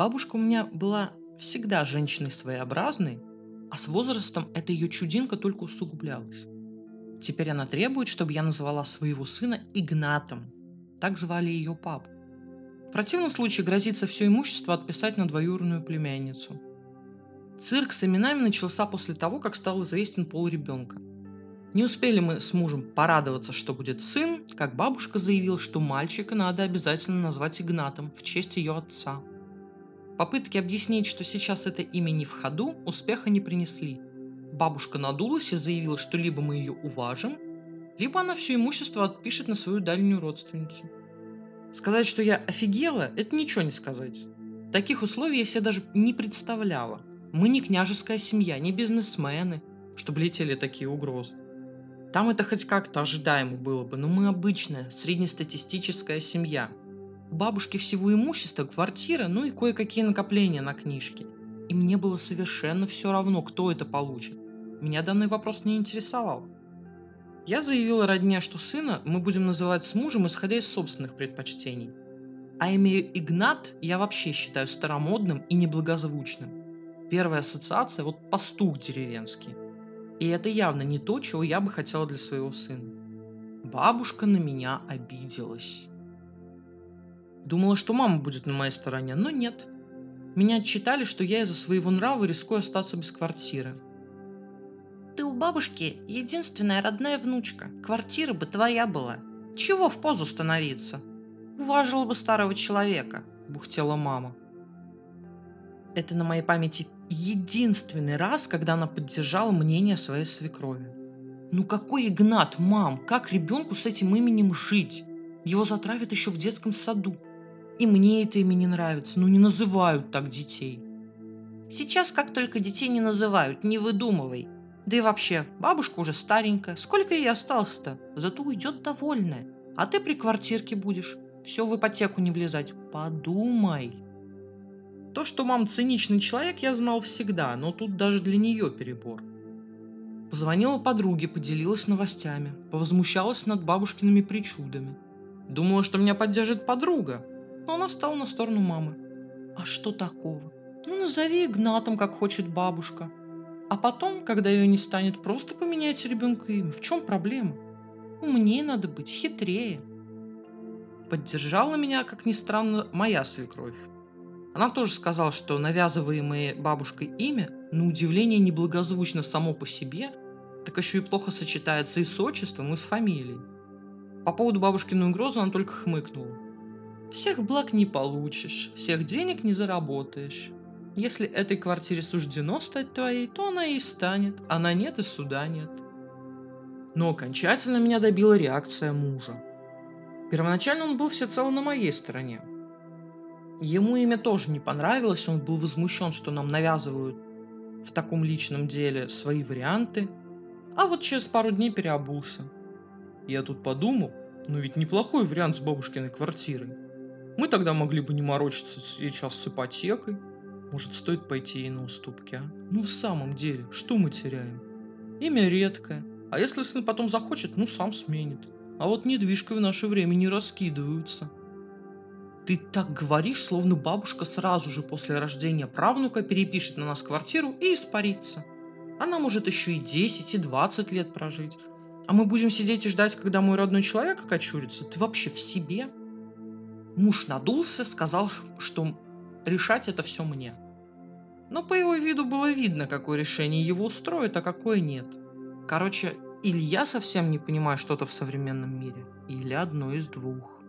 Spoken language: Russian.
Бабушка у меня была всегда женщиной своеобразной, а с возрастом эта ее чудинка только усугублялась. Теперь она требует, чтобы я назвала своего сына Игнатом. Так звали ее папу. В противном случае грозится все имущество отписать на двоюродную племянницу. Цирк с именами начался после того, как стал известен пол ребенка. Не успели мы с мужем порадоваться, что будет сын, как бабушка заявила, что мальчика надо обязательно назвать Игнатом в честь ее отца. Попытки объяснить, что сейчас это имя не в ходу, успеха не принесли. Бабушка надулась и заявила, что либо мы ее уважим, либо она все имущество отпишет на свою дальнюю родственницу. Сказать, что я офигела, это ничего не сказать. Таких условий я себе даже не представляла. Мы не княжеская семья, не бизнесмены, чтобы летели такие угрозы. Там это хоть как-то ожидаемо было бы, но мы обычная, среднестатистическая семья. У бабушки всего имущества, квартира, ну и кое-какие накопления на книжке. И мне было совершенно все равно, кто это получит. Меня данный вопрос не интересовал. Я заявила родне, что сына мы будем называть с мужем, исходя из собственных предпочтений. А имя Игнат я вообще считаю старомодным и неблагозвучным. Первая ассоциация – вот пастух деревенский. И это явно не то, чего я бы хотела для своего сына. Бабушка на меня обиделась. Думала, что мама будет на моей стороне, но нет. Меня отчитали, что я из-за своего нрава рискую остаться без квартиры – ты у бабушки единственная родная внучка. Квартира бы твоя была. Чего в позу становиться? Уважила бы старого человека, бухтела мама. Это на моей памяти единственный раз, когда она поддержала мнение своей свекрови. Ну какой Игнат, мам, как ребенку с этим именем жить? Его затравят еще в детском саду. И мне это имя не нравится, ну не называют так детей. Сейчас как только детей не называют, не выдумывай – да и вообще, бабушка уже старенькая, сколько ей осталось-то? Зато уйдет довольная. А ты при квартирке будешь. Все в ипотеку не влезать. Подумай. То, что мам циничный человек, я знал всегда, но тут даже для нее перебор. Позвонила подруге, поделилась новостями, повозмущалась над бабушкиными причудами. Думала, что меня поддержит подруга, но она встала на сторону мамы. А что такого? Ну, назови Игнатом, как хочет бабушка. А потом, когда ее не станет, просто поменять ребенка имя. В чем проблема? Умнее надо быть, хитрее. Поддержала меня, как ни странно, моя свекровь. Она тоже сказала, что навязываемое бабушкой имя, на удивление, неблагозвучно само по себе, так еще и плохо сочетается и с отчеством, и с фамилией. По поводу бабушкиной угрозы она только хмыкнула. Всех благ не получишь, всех денег не заработаешь. Если этой квартире суждено стать твоей, то она и станет, а на нет и суда нет. Но окончательно меня добила реакция мужа. Первоначально он был всецело на моей стороне. Ему имя тоже не понравилось, он был возмущен, что нам навязывают в таком личном деле свои варианты, а вот через пару дней переобулся. Я тут подумал, ну ведь неплохой вариант с бабушкиной квартирой. Мы тогда могли бы не морочиться сейчас с ипотекой, может, стоит пойти ей на уступки, а? Ну, в самом деле, что мы теряем? Имя редкое. А если сын потом захочет, ну, сам сменит. А вот недвижкой в наше время не раскидываются. Ты так говоришь, словно бабушка сразу же после рождения правнука перепишет на нас квартиру и испарится. Она может еще и 10, и 20 лет прожить. А мы будем сидеть и ждать, когда мой родной человек окочурится? Ты вообще в себе? Муж надулся, сказал, что решать это все мне. Но по его виду было видно, какое решение его устроит, а какое нет. Короче, или я совсем не понимаю что-то в современном мире, или одно из двух.